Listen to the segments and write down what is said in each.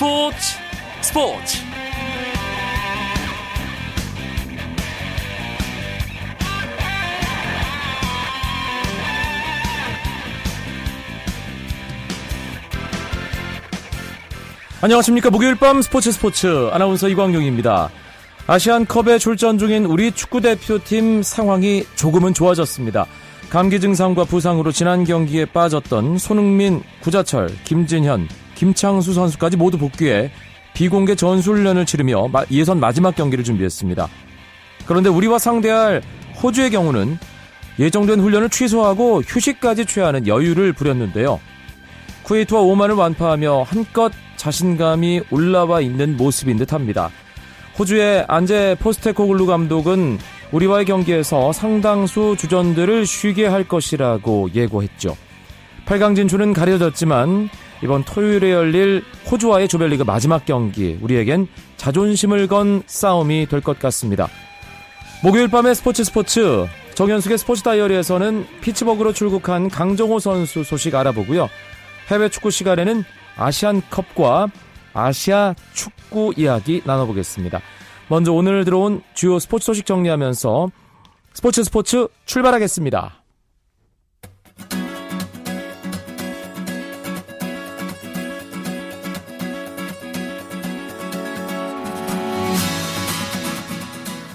스포츠 스포츠 안녕하십니까 목요일 밤 스포츠 스포츠 아나운서 이광용입니다. 아시안컵에 출전 중인 우리 축구대표팀 상황이 조금은 좋아졌습니다. 감기 증상과 부상으로 지난 경기에 빠졌던 손흥민, 구자철, 김진현, 김창수 선수까지 모두 복귀해 비공개 전술련을 치르며 예선 마지막 경기를 준비했습니다. 그런데 우리와 상대할 호주의 경우는 예정된 훈련을 취소하고 휴식까지 취하는 여유를 부렸는데요. 쿠웨이트와 오만을 완파하며 한껏 자신감이 올라와 있는 모습인 듯 합니다. 호주의 안제 포스테코글루 감독은 우리와의 경기에서 상당수 주전들을 쉬게 할 것이라고 예고했죠. 8강 진출은 가려졌지만 이번 토요일에 열릴 호주와의 조별리그 마지막 경기 우리에겐 자존심을 건 싸움이 될 것 같습니다. 목요일 밤의 스포츠 스포츠 정현숙의 스포츠 다이어리에서는 피츠버그로 출국한 강정호 선수 소식 알아보고요. 해외 축구 시간에는 아시안컵과 아시아 축구 이야기 나눠보겠습니다. 먼저 오늘 들어온 주요 스포츠 소식 정리하면서 스포츠 스포츠 출발하겠습니다.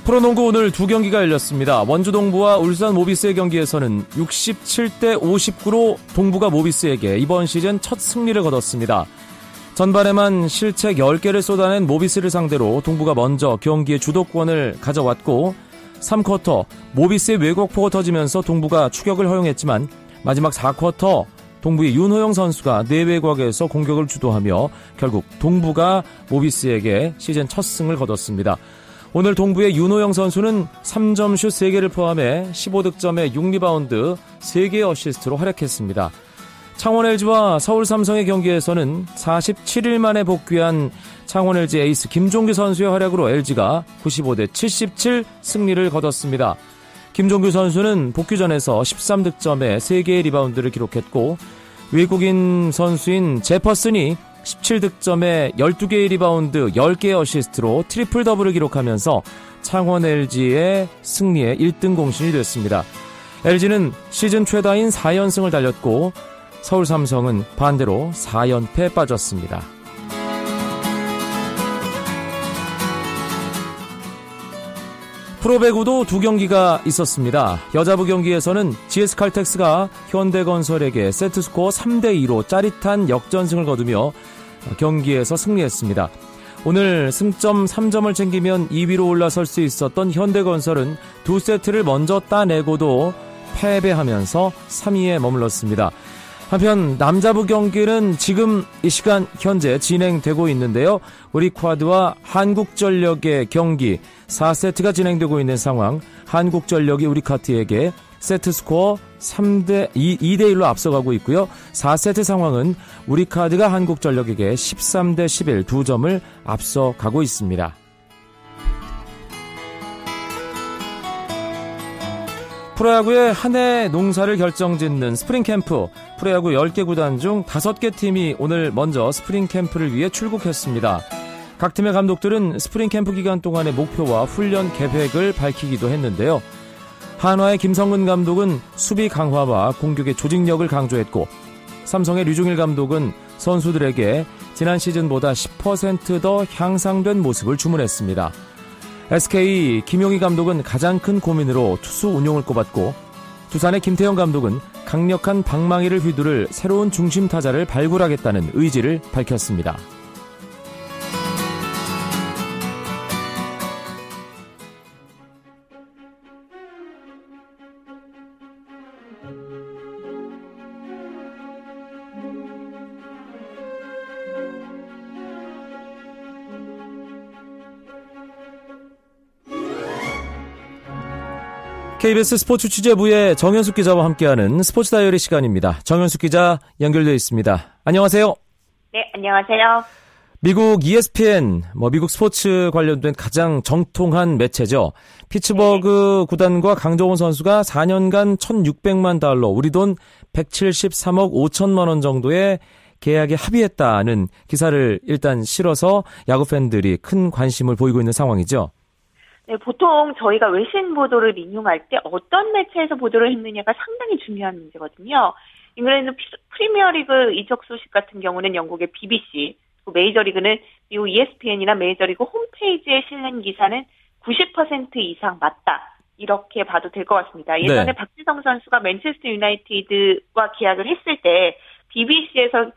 프로농구 오늘 두 경기가 열렸습니다. 원주 동부와 울산 모비스의 경기에서는 67대 59로 동부가 모비스에게 이번 시즌 첫 승리를 거뒀습니다. 전반에만 실책 10개를 쏟아낸 모비스를 상대로 동부가 먼저 경기의 주도권을 가져왔고 3쿼터 모비스의 외곽포가 터지면서 동부가 추격을 허용했지만 마지막 4쿼터 동부의 윤호영 선수가 내외곽에서 공격을 주도하며 결국 동부가 모비스에게 시즌 첫 승을 거뒀습니다. 오늘 동부의 윤호영 선수는 3점 슛 3개를 포함해 15득점에 6리바운드 3개의 어시스트로 활약했습니다. 창원 LG와 서울 삼성의 경기에서는 47일 만에 복귀한 창원 LG 에이스 김종규 선수의 활약으로 LG가 95대 77 승리를 거뒀습니다. 김종규 선수는 복귀전에서 13득점에 3개의 리바운드를 기록했고 외국인 선수인 제퍼슨이 17득점에 12개의 리바운드, 10개의 어시스트로 트리플 더블을 기록하면서 창원 LG의 승리에 1등 공신이 됐습니다. LG는 시즌 최다인 4연승을 달렸고 서울 삼성은 반대로 4연패에 빠졌습니다. 프로배구도 두 경기가 있었습니다. 여자부 경기에서는 GS칼텍스가 현대건설에게 세트스코어 3대2로 짜릿한 역전승을 거두며 경기에서 승리했습니다. 오늘 승점 3점을 챙기면 2위로 올라설 수 있었던 현대건설은 두 세트를 먼저 따내고도 패배하면서 3위에 머물렀습니다. 한편 남자부 경기는 지금 이 시간 현재 진행되고 있는데요. 우리 쿼드와 한국전력의 경기 4세트가 진행되고 있는 상황. 한국전력이 우리 카트에게 세트 스코어 3대 2, 2대 1로 앞서가고 있고요. 4세트 상황은 우리 카드가 한국전력에게 13대 11 두 점을 앞서가고 있습니다. 프로야구의 한 해 농사를 결정짓는 스프링 캠프. 프로야구 10개 구단 중 5개 팀이 오늘 먼저 스프링 캠프를 위해 출국했습니다. 각 팀의 감독들은 스프링 캠프 기간 동안의 목표와 훈련 계획을 밝히기도 했는데요. 한화의 김성근 감독은 수비 강화와 공격의 조직력을 강조했고 삼성의 류중일 감독은 선수들에게 지난 시즌보다 10%더 향상된 모습을 주문했습니다. SK 김용희 감독은 가장 큰 고민으로 투수 운용을 꼽았고 두산의 김태형 감독은 강력한 방망이를 휘두를 새로운 중심 타자를 발굴하겠다는 의지를 밝혔습니다. KBS 스포츠 취재부의 정현숙 기자와 함께하는 스포츠 다이어리 시간입니다. 정현숙 기자 연결되어 있습니다. 안녕하세요. 네, 안녕하세요. 미국 ESPN, 뭐 미국 스포츠 관련된 가장 정통한 매체죠. 피츠버그 네. 구단과 강정호 선수가 4년간 1,600만 달러, 우리 돈 173억 5천만 원 정도의 계약에 합의했다는 기사를 일단 실어서 야구 팬들이 큰 관심을 보이고 있는 상황이죠. 네, 보통 저희가 외신 보도를 인용할 때 어떤 매체에서 보도를 했느냐가 상당히 중요한 문제거든요. 잉글랜드 프리미어리그 이적 소식 같은 경우는 영국의 BBC, 메이저리그는 미국 ESPN이나 메이저리그 홈페이지에 실린 기사는 90% 이상 맞다. 이렇게 봐도 될 것 같습니다. 예전에 네. 박지성 선수가 맨체스터 유나이티드와 계약을 했을 때 BBC에서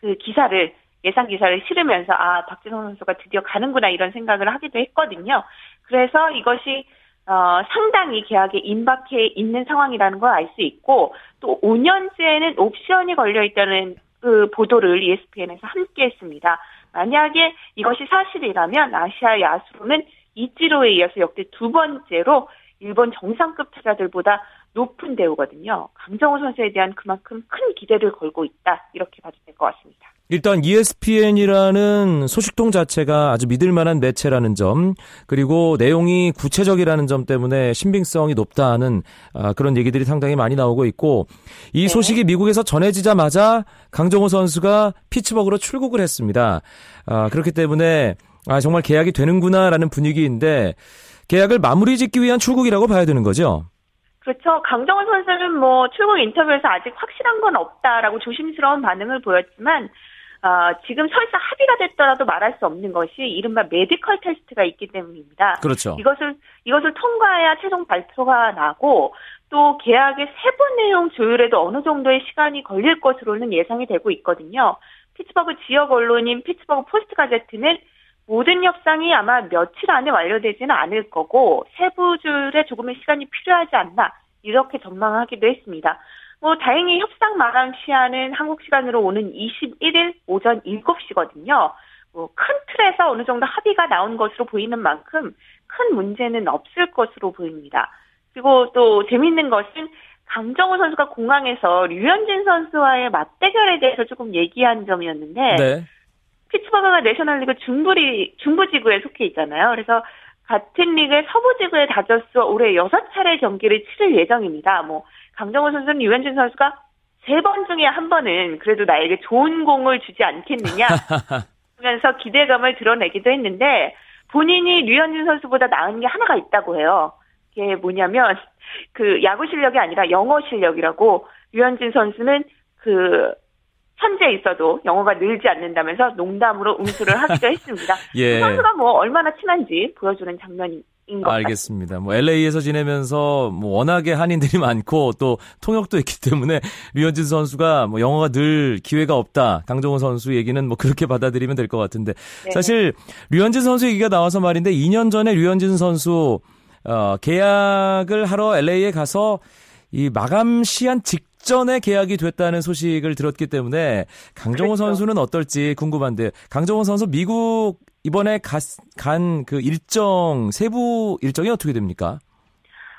그 기사를 예상 기사를 실으면서 아 박지성 선수가 드디어 가는구나 이런 생각을 하기도 했거든요. 그래서 이것이 어, 상당히 계약에 임박해 있는 상황이라는 걸 알 수 있고 또 5년째는 옵션이 걸려 있다는 그 보도를 ESPN에서 함께 했습니다. 만약에 이것이 사실이라면 아시아 야수는 이지로에 이어서 역대 두 번째로 일본 정상급 타자들보다 높은 대우거든요. 강정호 선수에 대한 그만큼 큰 기대를 걸고 있다. 이렇게 봐도 될 것 같습니다. 일단 ESPN이라는 소식통 자체가 아주 믿을 만한 매체라는 점, 그리고 내용이 구체적이라는 점 때문에 신빙성이 높다는 아, 그런 얘기들이 상당히 많이 나오고 있고, 이 네. 소식이 미국에서 전해지자마자 강정호 선수가 피츠버그로 출국을 했습니다. 아, 그렇기 때문에 아, 정말 계약이 되는구나라는 분위기인데, 계약을 마무리 짓기 위한 출국이라고 봐야 되는 거죠? 그렇죠. 강정호 선수는 뭐 출국 인터뷰에서 아직 확실한 건 없다라고 조심스러운 반응을 보였지만 어, 지금 설사 합의가 됐더라도 말할 수 없는 것이 이른바 메디컬 테스트가 있기 때문입니다. 그렇죠. 이것을 이것을 통과해야 최종 발표가 나고 또 계약의 세부 내용 조율에도 어느 정도의 시간이 걸릴 것으로는 예상이 되고 있거든요. 피츠버그 지역 언론인 피츠버그 포스트 가제트는 모든 협상이 아마 며칠 안에 완료되지는 않을 거고 세부 조율에 조금의 시간이 필요하지 않나 이렇게 전망하기도 했습니다. 뭐 다행히 협상 마감 시한은 한국 시간으로 오는 21일 오전 7시거든요. 뭐 큰 틀에서 어느 정도 합의가 나온 것으로 보이는 만큼 큰 문제는 없을 것으로 보입니다. 그리고 또 재밌는 것은 강정호 선수가 공항에서 류현진 선수와의 맞대결에 대해서 조금 얘기한 점이었는데 네. 피츠버그가 내셔널리그 중부리 중부지구에 속해 있잖아요. 그래서 같은 리그의 서부지구의 다저스와 올해 6차례 경기를 치를 예정입니다. 뭐 강정호 선수는 유현진 선수가 세 번 중에 한 번은 그래도 나에게 좋은 공을 주지 않겠느냐 하면서 기대감을 드러내기도 했는데 본인이 류현진 선수보다 나은 게 하나가 있다고 해요. 그게 뭐냐면 그 야구 실력이 아니라 영어 실력이라고 류현진 선수는 그 현재 있어도 영어가 늘지 않는다면서 농담으로 응수를 하기도 했습니다. 예. 그 선수가 뭐 얼마나 친한지 보여주는 장면이 알겠습니다. 뭐 LA에서 지내면서 뭐 워낙에 한인들이 많고 또 통역도 있기 때문에 류현진 선수가 뭐 영어가 늘 기회가 없다. 강정호 선수 얘기는 뭐 그렇게 받아들이면 될 것 같은데 네. 사실 류현진 선수 얘기가 나와서 말인데 2년 전에 류현진 선수 어 계약을 하러 LA에 가서 이 마감 시한 직 직전에 계약이 됐다는 소식을 들었기 때문에 강정호 그렇죠. 선수는 어떨지 궁금한데 강정호 선수 미국 이번에 간 그 일정 세부 일정이 어떻게 됩니까?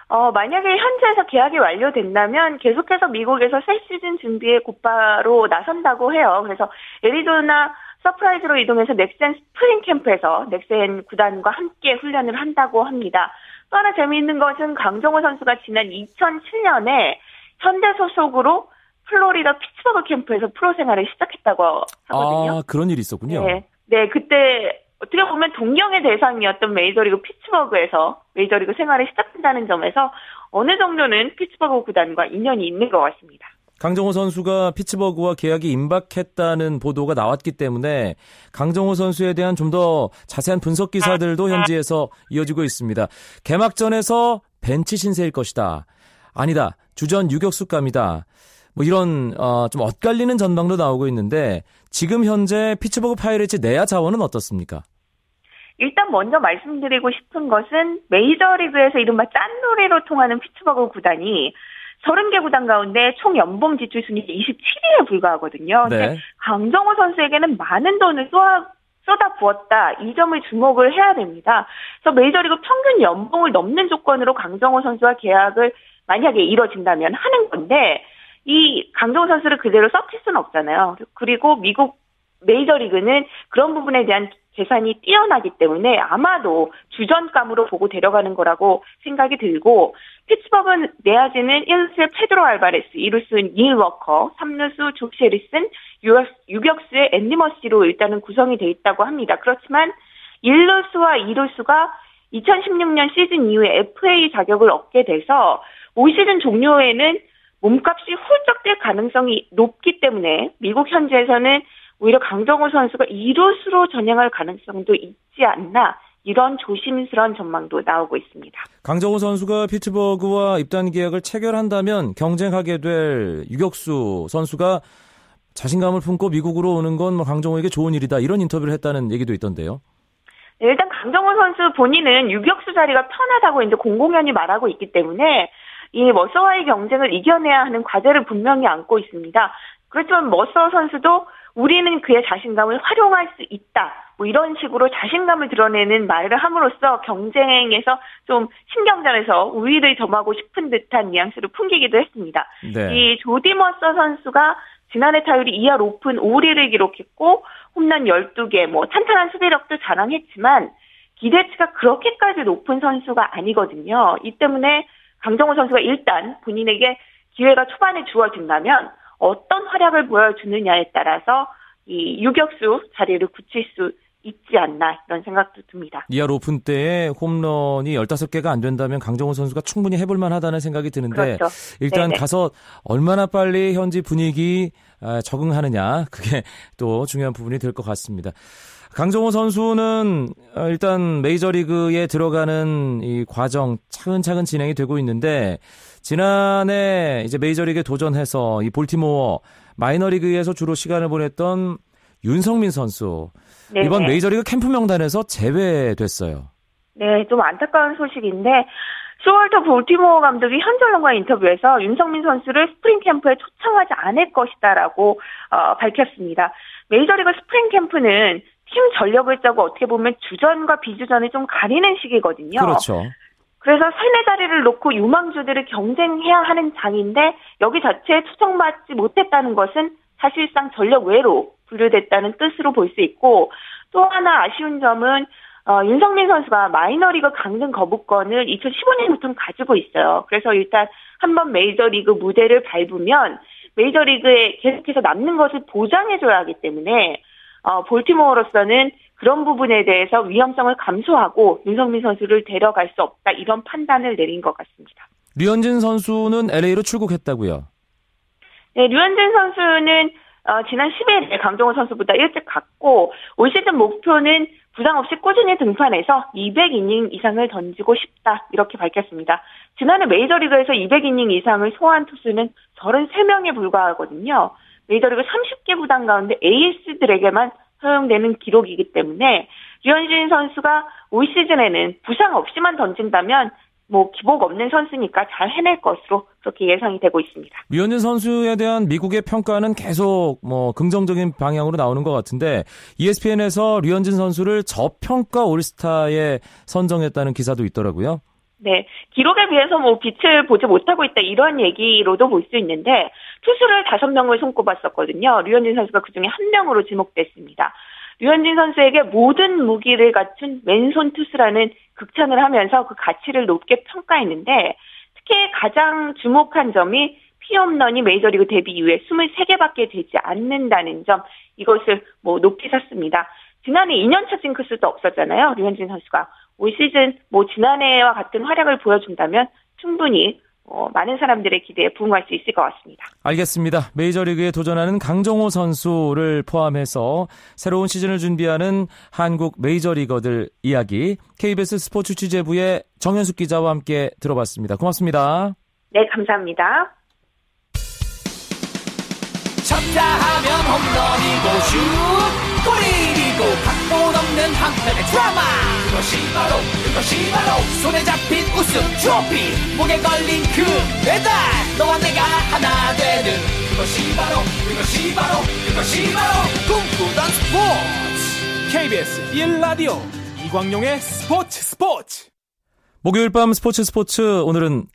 어, 만약에 현지에서 계약이 완료된다면 계속해서 미국에서 새 시즌 준비에 곧바로 나선다고 해요. 그래서 애리조나 서프라이즈로 이동해서 넥센 스프링 캠프에서 넥센 구단과 함께 훈련을 한다고 합니다. 또 하나 재미있는 것은 강정호 선수가 지난 2007년에 현대 소속으로 플로리다 피츠버그 캠프에서 프로 생활을 시작했다고 하거든요. 아, 그런 일이 있었군요. 네. 네, 그때 어떻게 보면 동경의 대상이었던 메이저리그 피츠버그에서 메이저리그 생활을 시작한다는 점에서 어느 정도는 피츠버그 구단과 인연이 있는 것 같습니다. 강정호 선수가 피츠버그와 계약이 임박했다는 보도가 나왔기 때문에 강정호 선수에 대한 좀 더 자세한 분석 기사들도 현지에서 이어지고 있습니다. 개막전에서 벤치 신세일 것이다. 아니다. 주전 유격수 감이다. 뭐 이런 어, 좀 엇갈리는 전망도 나오고 있는데 지금 현재 피츠버그 파이레츠 내야 자원은 어떻습니까? 일단 먼저 말씀드리고 싶은 것은 메이저리그에서 이른바 짠노래로 통하는 피츠버그 구단이 30개 구단 가운데 총 연봉 지출 순위 27위에 불과하거든요. 네. 강정호 선수에게는 많은 돈을 쏘아, 쏟아 부었다. 이 점을 주목을 해야 됩니다. 그래서 메이저리그 평균 연봉을 넘는 조건으로 강정호 선수와 계약을 만약에 이뤄진다면 하는 건데 이 강정호 선수를 그대로 썩힐 수는 없잖아요. 그리고 미국 메이저리그는 그런 부분에 대한 계산이 뛰어나기 때문에 아마도 주전감으로 보고 데려가는 거라고 생각이 들고 피츠버그 내야진은 1루수의 페드로 알바레스, 2루수는 닐 워커, 3루수 조시 해리슨 유격수의 조디 머서로 일단은 구성이 돼 있다고 합니다. 그렇지만 1루수와 2루수가 2016년 시즌 이후에 FA 자격을 얻게 돼서 올 시즌 종료에는 몸값이 훌쩍 뛸 가능성이 높기 때문에 미국 현지에서는 오히려 강정호 선수가 2루수로 전향할 가능성도 있지 않나 이런 조심스러운 전망도 나오고 있습니다. 강정호 선수가 피츠버그와 입단 계약을 체결한다면 경쟁하게 될 유격수 선수가 자신감을 품고 미국으로 오는 건뭐 강정호에게 좋은 일이다 이런 인터뷰를 했다는 얘기도 있던데요. 네, 일단 강정호 선수 본인은 유격수 자리가 편하다고 이제 공공연히 말하고 있기 때문에 이 머서와의 경쟁을 이겨내야 하는 과제를 분명히 안고 있습니다. 그렇지만 머서 선수도 우리는 그의 자신감을 활용할 수 있다. 뭐 이런 식으로 자신감을 드러내는 말을 함으로써 경쟁에서 좀 신경전에서 우위를 점하고 싶은 듯한 뉘앙스를 풍기기도 했습니다. 네. 이 조디 머서 선수가 지난해 타율이 2할 오픈 5리를 기록했고 홈런 12개, 뭐 탄탄한 수비력도 자랑했지만 기대치가 그렇게까지 높은 선수가 아니거든요. 이 때문에 강정호 선수가 일단 본인에게 기회가 초반에 주어진다면 어떤 활약을 보여주느냐에 따라서 이 유격수 자리를 굳힐 수 있지 않나 이런 생각도 듭니다. 이하 오픈 때에 홈런이 15개가 안 된다면 강정호 선수가 충분히 해볼 만하다는 생각이 드는데 그렇죠. 일단 네네. 가서 얼마나 빨리 현지 분위기 아, 적응하느냐 그게 또 중요한 부분이 될 것 같습니다. 강정호 선수는 어, 일단 메이저리그에 들어가는 이 과정 차근차근 진행이 되고 있는데 지난해 이제 메이저리그에 도전해서 이 볼티모어 마이너리그에서 주로 시간을 보냈던 윤성민 선수 네네. 이번 메이저리그 캠프 명단에서 제외됐어요. 네, 좀 안타까운 소식인데 쇼월터 볼티모어 감독이 현지 언론과 인터뷰에서 윤석민 선수를 스프링 캠프에 초청하지 않을 것이다라고 어, 밝혔습니다. 메이저리그 스프링 캠프는 팀 전력을 짜고 어떻게 보면 주전과 비주전을 좀 가리는 시기거든요. 그렇죠. 그래서 세네 자리를 놓고 유망주들을 경쟁해야 하는 장인데 여기 자체에 초청받지 못했다는 것은 사실상 전력 외로 분류됐다는 뜻으로 볼 수 있고 또 하나 아쉬운 점은 어, 윤성민 선수가 마이너리그 강등 거부권을 2015년부터 가지고 있어요. 그래서 일단 한번 메이저리그 무대를 밟으면 메이저리그에 계속해서 남는 것을 보장해줘야 하기 때문에 어, 볼티모어로서는 그런 부분에 대해서 위험성을 감수하고 윤성민 선수를 데려갈 수 없다 이런 판단을 내린 것 같습니다. 류현진 선수는 LA로 출국했다고요? 네, 류현진 선수는 어, 지난 10일에 강정호 선수보다 일찍 갔고 올 시즌 목표는 부상 없이 꾸준히 등판해서 200이닝 이상을 던지고 싶다 이렇게 밝혔습니다. 지난해 메이저리그에서 200이닝 이상을 소화한 투수는 33명에 불과하거든요. 메이저리그 30개 구단 가운데 에이스들에게만 허용되는 기록이기 때문에 류현진 선수가 올 시즌에는 부상 없이만 던진다면 뭐 기복 없는 선수니까 잘 해낼 것으로 그렇게 예상이 되고 있습니다. 류현진 선수에 대한 미국의 평가는 계속 뭐 긍정적인 방향으로 나오는 것 같은데 ESPN에서 류현진 선수를 저평가 올스타에 선정했다는 기사도 있더라고요. 네, 기록에 비해서 뭐 빛을 보지 못하고 있다 이런 얘기로도 볼 수 있는데 투수를 다섯 명을 손꼽았었거든요. 류현진 선수가 그 중에 한 명으로 지목됐습니다. 류현진 선수에게 모든 무기를 갖춘 왼손 투수라는 극찬을 하면서 그 가치를 높게 평가했는데 특히 가장 주목한 점이 피홈런이 메이저리그 데뷔 이후에 23개밖에 되지 않는다는 점 이것을 뭐 높이 샀습니다. 지난해 2년차 징크스도 없었잖아요. 류현진 선수가 올 시즌 뭐 지난해와 같은 활약을 보여준다면 충분히 어, 많은 사람들의 기대에 부응할 수 있을 것 같습니다. 알겠습니다. 메이저리그에 도전하는 강정호 선수를 포함해서 새로운 시즌을 준비하는 한국 메이저리거들 이야기 KBS 스포츠 취재부의 정현숙 기자와 함께 들어봤습니다. 고맙습니다. 네, 감사합니다. 쳤다 하면 홈런이고 슛 골이고 각본 없는 한편의 드라마 그것이 바로 그것이 바로 손에 잡힌 우승 트로피. 목에 걸린 그 배달 너와 내가 하나 되는. 그것이 바로 그것이 바로 그것이 바로 꿈꾸던 스포츠. KBS 1라디오 이광용의 스포츠 스포츠. 목요일 밤 스포츠 스포츠 오늘은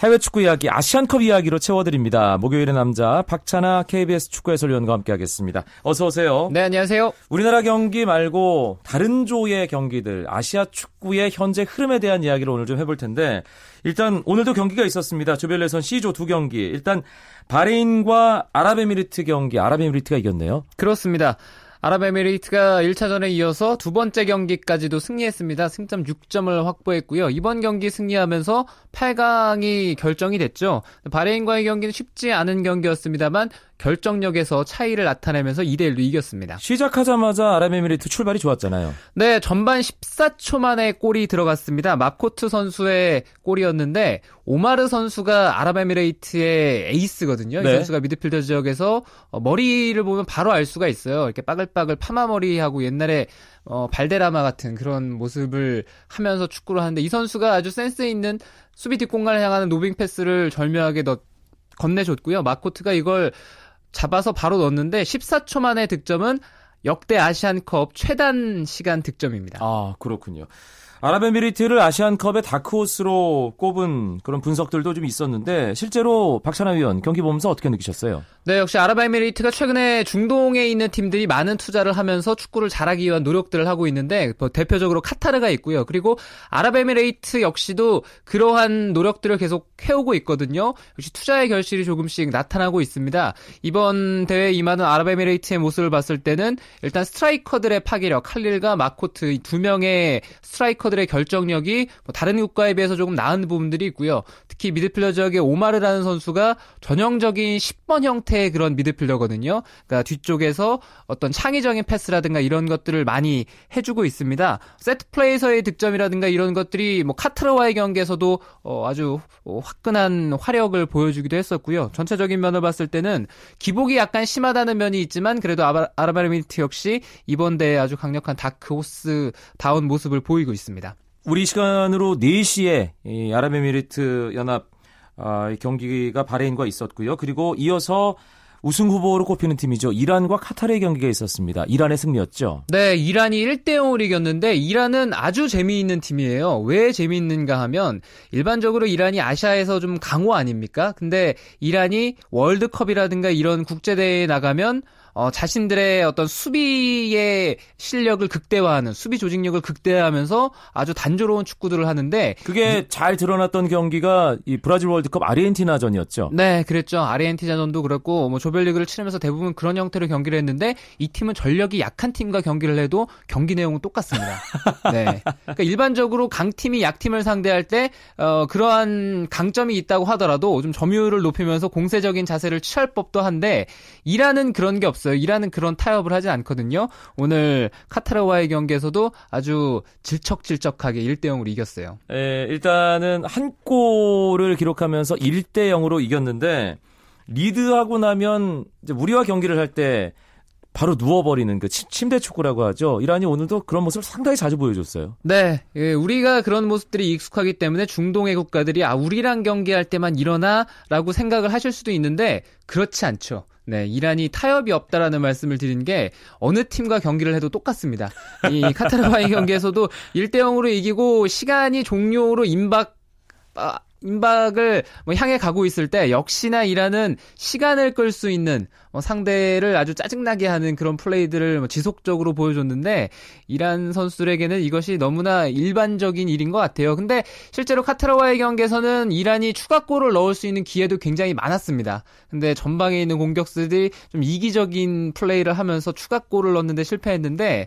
해외 축구 이야기, 아시안컵 이야기로 채워드립니다. 목요일의 남자 박찬아 KBS 축구 해설위원과 함께하겠습니다. 어서 오세요. 네, 안녕하세요. 우리나라 경기 말고 다른 조의 경기들, 아시아 축구의 현재 흐름에 대한 이야기를 오늘 좀 해볼 텐데 일단 오늘도 경기가 있었습니다. 조별 예선 C조 두 경기. 일단 바레인과 아랍에미리트 경기, 아랍에미리트가 이겼네요. 그렇습니다. 아랍에미리트가 1차전에 이어서 두 번째 경기까지도 승리했습니다. 승점 6점을 확보했고요. 이번 경기 승리하면서 8강이 결정이 됐죠. 바레인과의 경기는 쉽지 않은 경기였습니다만 결정력에서 차이를 나타내면서 2대 1로 이겼습니다. 시작하자마자 아랍에미리트 출발이 좋았잖아요. 네, 전반 14초 만에 골이 들어갔습니다. 마코트 선수의 골이었는데 오마르 선수가 아랍에미레이트의 에이스거든요. 네. 이 선수가 미드필더 지역에서 어, 머리를 보면 바로 알 수가 있어요. 이렇게 빠글빠글 파마머리하고 옛날에 어, 발데라마 같은 그런 모습을 하면서 축구를 하는데 이 선수가 아주 센스 있는 수비 뒷공간을 향하는 노빙 패스를 절묘하게 넣, 건네줬고요. 마코트가 이걸 잡아서 바로 넣었는데 14초 만에 득점은 역대 아시안컵 최단 시간 득점입니다. 아, 그렇군요. 아랍에미리트를 아시안컵의 다크호스로 꼽은 그런 분석들도 좀 있었는데 실제로 박찬하 위원 경기 보면서 어떻게 느끼셨어요? 네, 역시 아랍에미리트가 최근에 중동에 있는 팀들이 많은 투자를 하면서 축구를 잘하기 위한 노력들을 하고 있는데 뭐 대표적으로 카타르가 있고요. 그리고 아랍에미레이트 역시도 그러한 노력들을 계속 해오고 있거든요. 역시 투자의 결실이 조금씩 나타나고 있습니다. 이번 대회에 임하는 아랍에미레이트의 모습을 봤을 때는 일단 스트라이커들의 파괴력, 칼릴과 맙쿠트 두 명의 스트라이커 스트라이커들의 결정력이 뭐 다른 국가에 비해서 조금 나은 부분들이 있고요. 특히 미드필더 지역의 오마르라는 선수가 전형적인 10번 형태의 그런 미드필더거든요. 그러니까 뒤쪽에서 어떤 창의적인 패스라든가 이런 것들을 많이 해주고 있습니다. 세트 플레이에서의 득점이라든가 이런 것들이 뭐 카트르와의 경기에서도 어 아주 화끈한 화력을 보여주기도 했었고요. 전체적인 면을 봤을 때는 기복이 약간 심하다는 면이 있지만 그래도 아바, 아랍에미리트 역시 이번 대회 아주 강력한 다크호스 다운 모습을 보이고 있습니다. 우리 시간으로 4시에 이 아랍에미리트 연합 아, 경기가 바레인과 있었고요. 그리고 이어서 우승 후보로 꼽히는 팀이죠. 이란과 카타르의 경기가 있었습니다. 이란의 승리였죠. 네, 이란이 1대 0으로 이겼는데 이란은 아주 재미있는 팀이에요. 왜 재미있는가 하면 일반적으로 이란이 아시아에서 좀 강호 아닙니까? 근데 이란이 월드컵이라든가 이런 국제 대회에 나가면 어, 자신들의 어떤 수비의 실력을 극대화하는 수비 조직력을 극대화하면서 아주 단조로운 축구들을 하는데 그게 잘 드러났던 경기가 이 브라질 월드컵 아르헨티나전이었죠. 네, 그랬죠. 아르헨티나전도 그렇고 뭐 조별리그를 치르면서 대부분 그런 형태로 경기를 했는데 이 팀은 전력이 약한 팀과 경기를 해도 경기 내용은 똑같습니다. 네. 그러니까 일반적으로 강팀이 약팀을 상대할 때 어, 그러한 강점이 있다고 하더라도 좀 점유율을 높이면서 공세적인 자세를 취할 법도 한데 이라는 그런 게 없어요. 있어요. 이라는 그런 타협을 하지 않거든요. 오늘 카타르와의 경기에서도 아주 질척질척하게 1대 0으로 이겼어요. 에, 일단은 한 골을 기록하면서 1대 0으로 이겼는데 리드하고 나면 이제 우리와 경기를 할 때 바로 누워버리는 그 침대 축구라고 하죠. 이란이 오늘도 그런 모습을 상당히 자주 보여줬어요. 네, 예, 우리가 그런 모습들이 익숙하기 때문에 중동의 국가들이 아 우리랑 경기할 때만 일어나라고 생각을 하실 수도 있는데 그렇지 않죠. 네, 이란이 타협이 없다라는 말씀을 드린 게 어느 팀과 경기를 해도 똑같습니다. 이 카타르와의 경기에서도 1대 0으로 이기고 시간이 종료로 임박 아, 임박을 뭐 향해 가고 있을 때 역시나 이라는 시간을 끌 수 있는 뭐 상대를 아주 짜증나게 하는 그런 플레이들을 뭐 지속적으로 보여줬는데 이란 선수들에게는 이것이 너무나 일반적인 일인 것 같아요. 근데 실제로 카타르와의 경기에서는 이란이 추가골을 넣을 수 있는 기회도 굉장히 많았습니다. 근데 전방에 있는 공격수들이 좀 이기적인 플레이를 하면서 추가골을 넣는데 실패했는데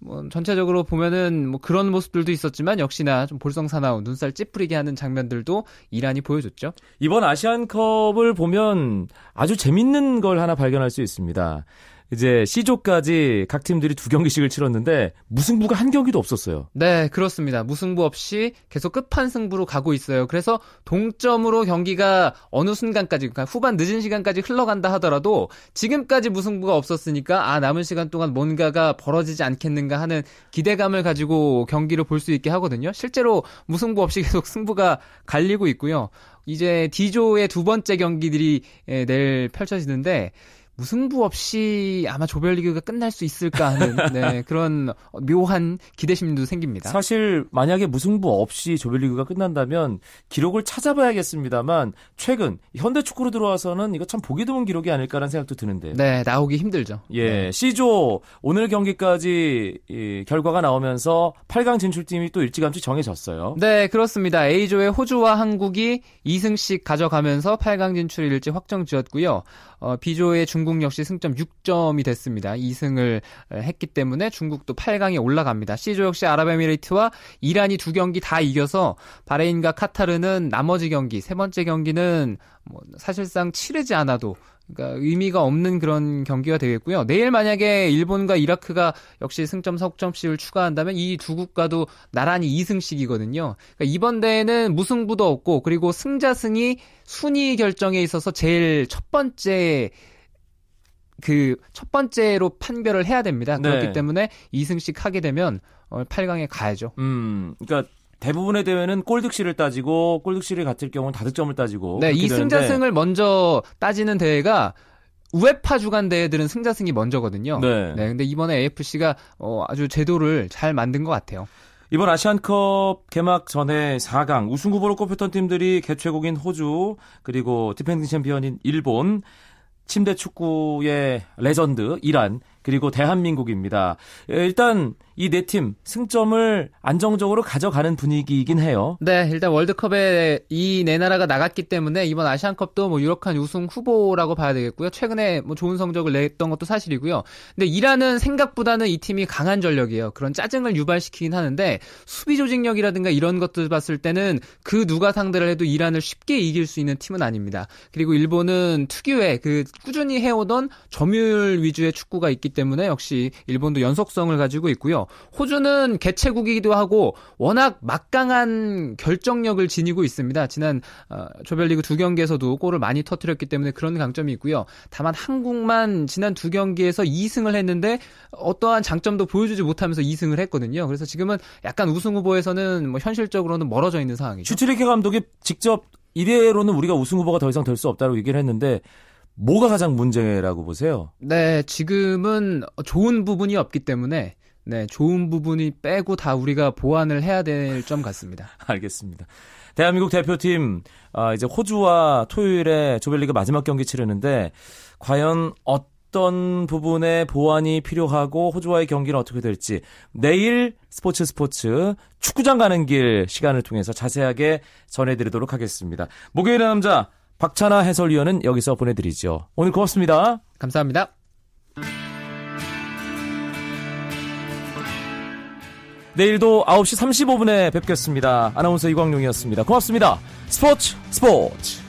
뭐 전체적으로 보면은 뭐 그런 모습들도 있었지만 역시나 좀 볼썽사나운 눈살 찌푸리게 하는 장면들도 이란이 보여줬죠. 이번 아시안컵을 보면 아주 재밌는 걸 하나 발견할 수 있습니다. 이제 C조까지 각 팀들이 두 경기씩을 치렀는데 무승부가 한 경기도 없었어요. 네, 그렇습니다. 무승부 없이 계속 끝판 승부로 가고 있어요. 그래서 동점으로 경기가 어느 순간까지 그러니까 후반 늦은 시간까지 흘러간다 하더라도 지금까지 무승부가 없었으니까 아 남은 시간 동안 뭔가가 벌어지지 않겠는가 하는 기대감을 가지고 경기를 볼 수 있게 하거든요. 실제로 무승부 없이 계속 승부가 갈리고 있고요. 이제 D조의 두 번째 경기들이 내일 펼쳐지는데 무승부 없이 아마 조별리그가 끝날 수 있을까 하는 네, 그런 묘한 기대심도 생깁니다. 사실 만약에 무승부 없이 조별리그가 끝난다면 기록을 찾아봐야겠습니다만 최근 현대 축구로 들어와서는 이거 참 보기 드문 기록이 아닐까라는 생각도 드는데. 네, 나오기 힘들죠. 예, 네. C조 오늘 경기까지 이 결과가 나오면서 8강 진출팀이 또 일찌감치 정해졌어요. 네, 그렇습니다. A조의 호주와 한국이 2승씩 가져가면서 8강 진출 일찍 확정 지었고요. 어, B조의 중국 역시 승점 6점이 됐습니다. 2승을 했기 때문에 중국도 8강에 올라갑니다. C조 역시 아랍에미레이트와 이란이 두 경기 다 이겨서 바레인과 카타르는 나머지 경기, 세 번째 경기는 뭐 사실상 치르지 않아도 그러니까 의미가 없는 그런 경기가 되겠고요. 내일 만약에 일본과 이라크가 역시 승점 석점씩을 추가한다면 이 두 국가도 나란히 2승씩이거든요. 그러니까 이번 대회는 무승부도 없고 그리고 승자승이 순위 결정에 있어서 제일 첫 번째 그 첫 번째로 판별을 해야 됩니다. 네. 그렇기 때문에 2승씩 하게 되면 8강에 가야죠. 음, 그러니까 대부분의 대회는 골득실을 따지고 골득실이 같을 경우는 다득점을 따지고 네, 이 승자승을 먼저 따지는 대회가 우에파 주간 대회들은 승자승이 먼저거든요. 네. 근데 이번에 AFC가 어, 아주 제도를 잘 만든 것 같아요. 이번 아시안컵 개막 전에 4강 우승 후보로 꼽혔던 팀들이 개최국인 호주 그리고 디펜딩 챔피언인 일본 침대 축구의 레전드 이란 그리고 대한민국입니다. 예, 일단 이 네 팀 승점을 안정적으로 가져가는 분위기이긴 해요. 네, 일단 월드컵에 이 네 나라가 나갔기 때문에 이번 아시안컵도 뭐 유력한 우승 후보라고 봐야 되겠고요. 최근에 뭐 좋은 성적을 냈던 것도 사실이고요. 근데 이란은 생각보다는 이 팀이 강한 전력이에요. 그런 짜증을 유발시키긴 하는데 수비 조직력이라든가 이런 것들 봤을 때는 그 누가 상대를 해도 이란을 쉽게 이길 수 있는 팀은 아닙니다. 그리고 일본은 특유의 그 꾸준히 해오던 점유율 위주의 축구가 있기 때문에 역시 일본도 연속성을 가지고 있고요. 호주는 개최국이기도 하고 워낙 막강한 결정력을 지니고 있습니다. 지난 어, 조별리그 두 경기에서도 골을 많이 터뜨렸기 때문에 그런 강점이 있고요. 다만 한국만 지난 두 경기에서 2승을 했는데 어떠한 장점도 보여주지 못하면서 2승을 했거든요. 그래서 지금은 약간 우승 후보에서는 뭐 현실적으로는 멀어져 있는 상황이죠. 슈틸리케 감독이 직접 이대로는 우리가 우승 후보가 더 이상 될 수 없다고 얘기를 했는데 뭐가 가장 문제라고 보세요? 네, 지금은 좋은 부분이 없기 때문에 네, 좋은 부분이 빼고 다 우리가 보완을 해야 될 점 같습니다. 알겠습니다. 대한민국 대표팀 아, 이제 호주와 토요일에 조별리그 마지막 경기 치르는데 과연 어떤 부분에 보완이 필요하고 호주와의 경기는 어떻게 될지 내일 스포츠 스포츠 축구장 가는 길 시간을 통해서 자세하게 전해드리도록 하겠습니다. 목요일의 남자 박찬아 해설위원은 여기서 보내드리죠. 오늘 고맙습니다. 감사합니다. 내일도 9시 35분에 뵙겠습니다. 아나운서 이광용이었습니다. 고맙습니다. 스포츠 스포츠